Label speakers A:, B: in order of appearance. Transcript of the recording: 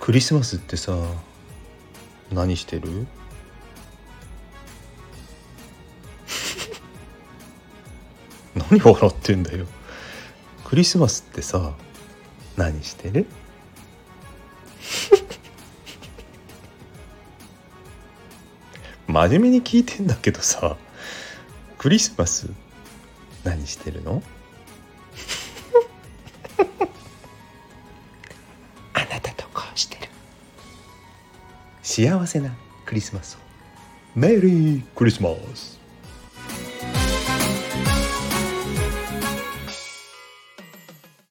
A: クリスマスってさ何してる？何笑ってんだよ。クリスマスってさ何してる？真面目に聞いてんだけどさクリスマス何してるの？幸せなクリスマスを。メリークリスマス。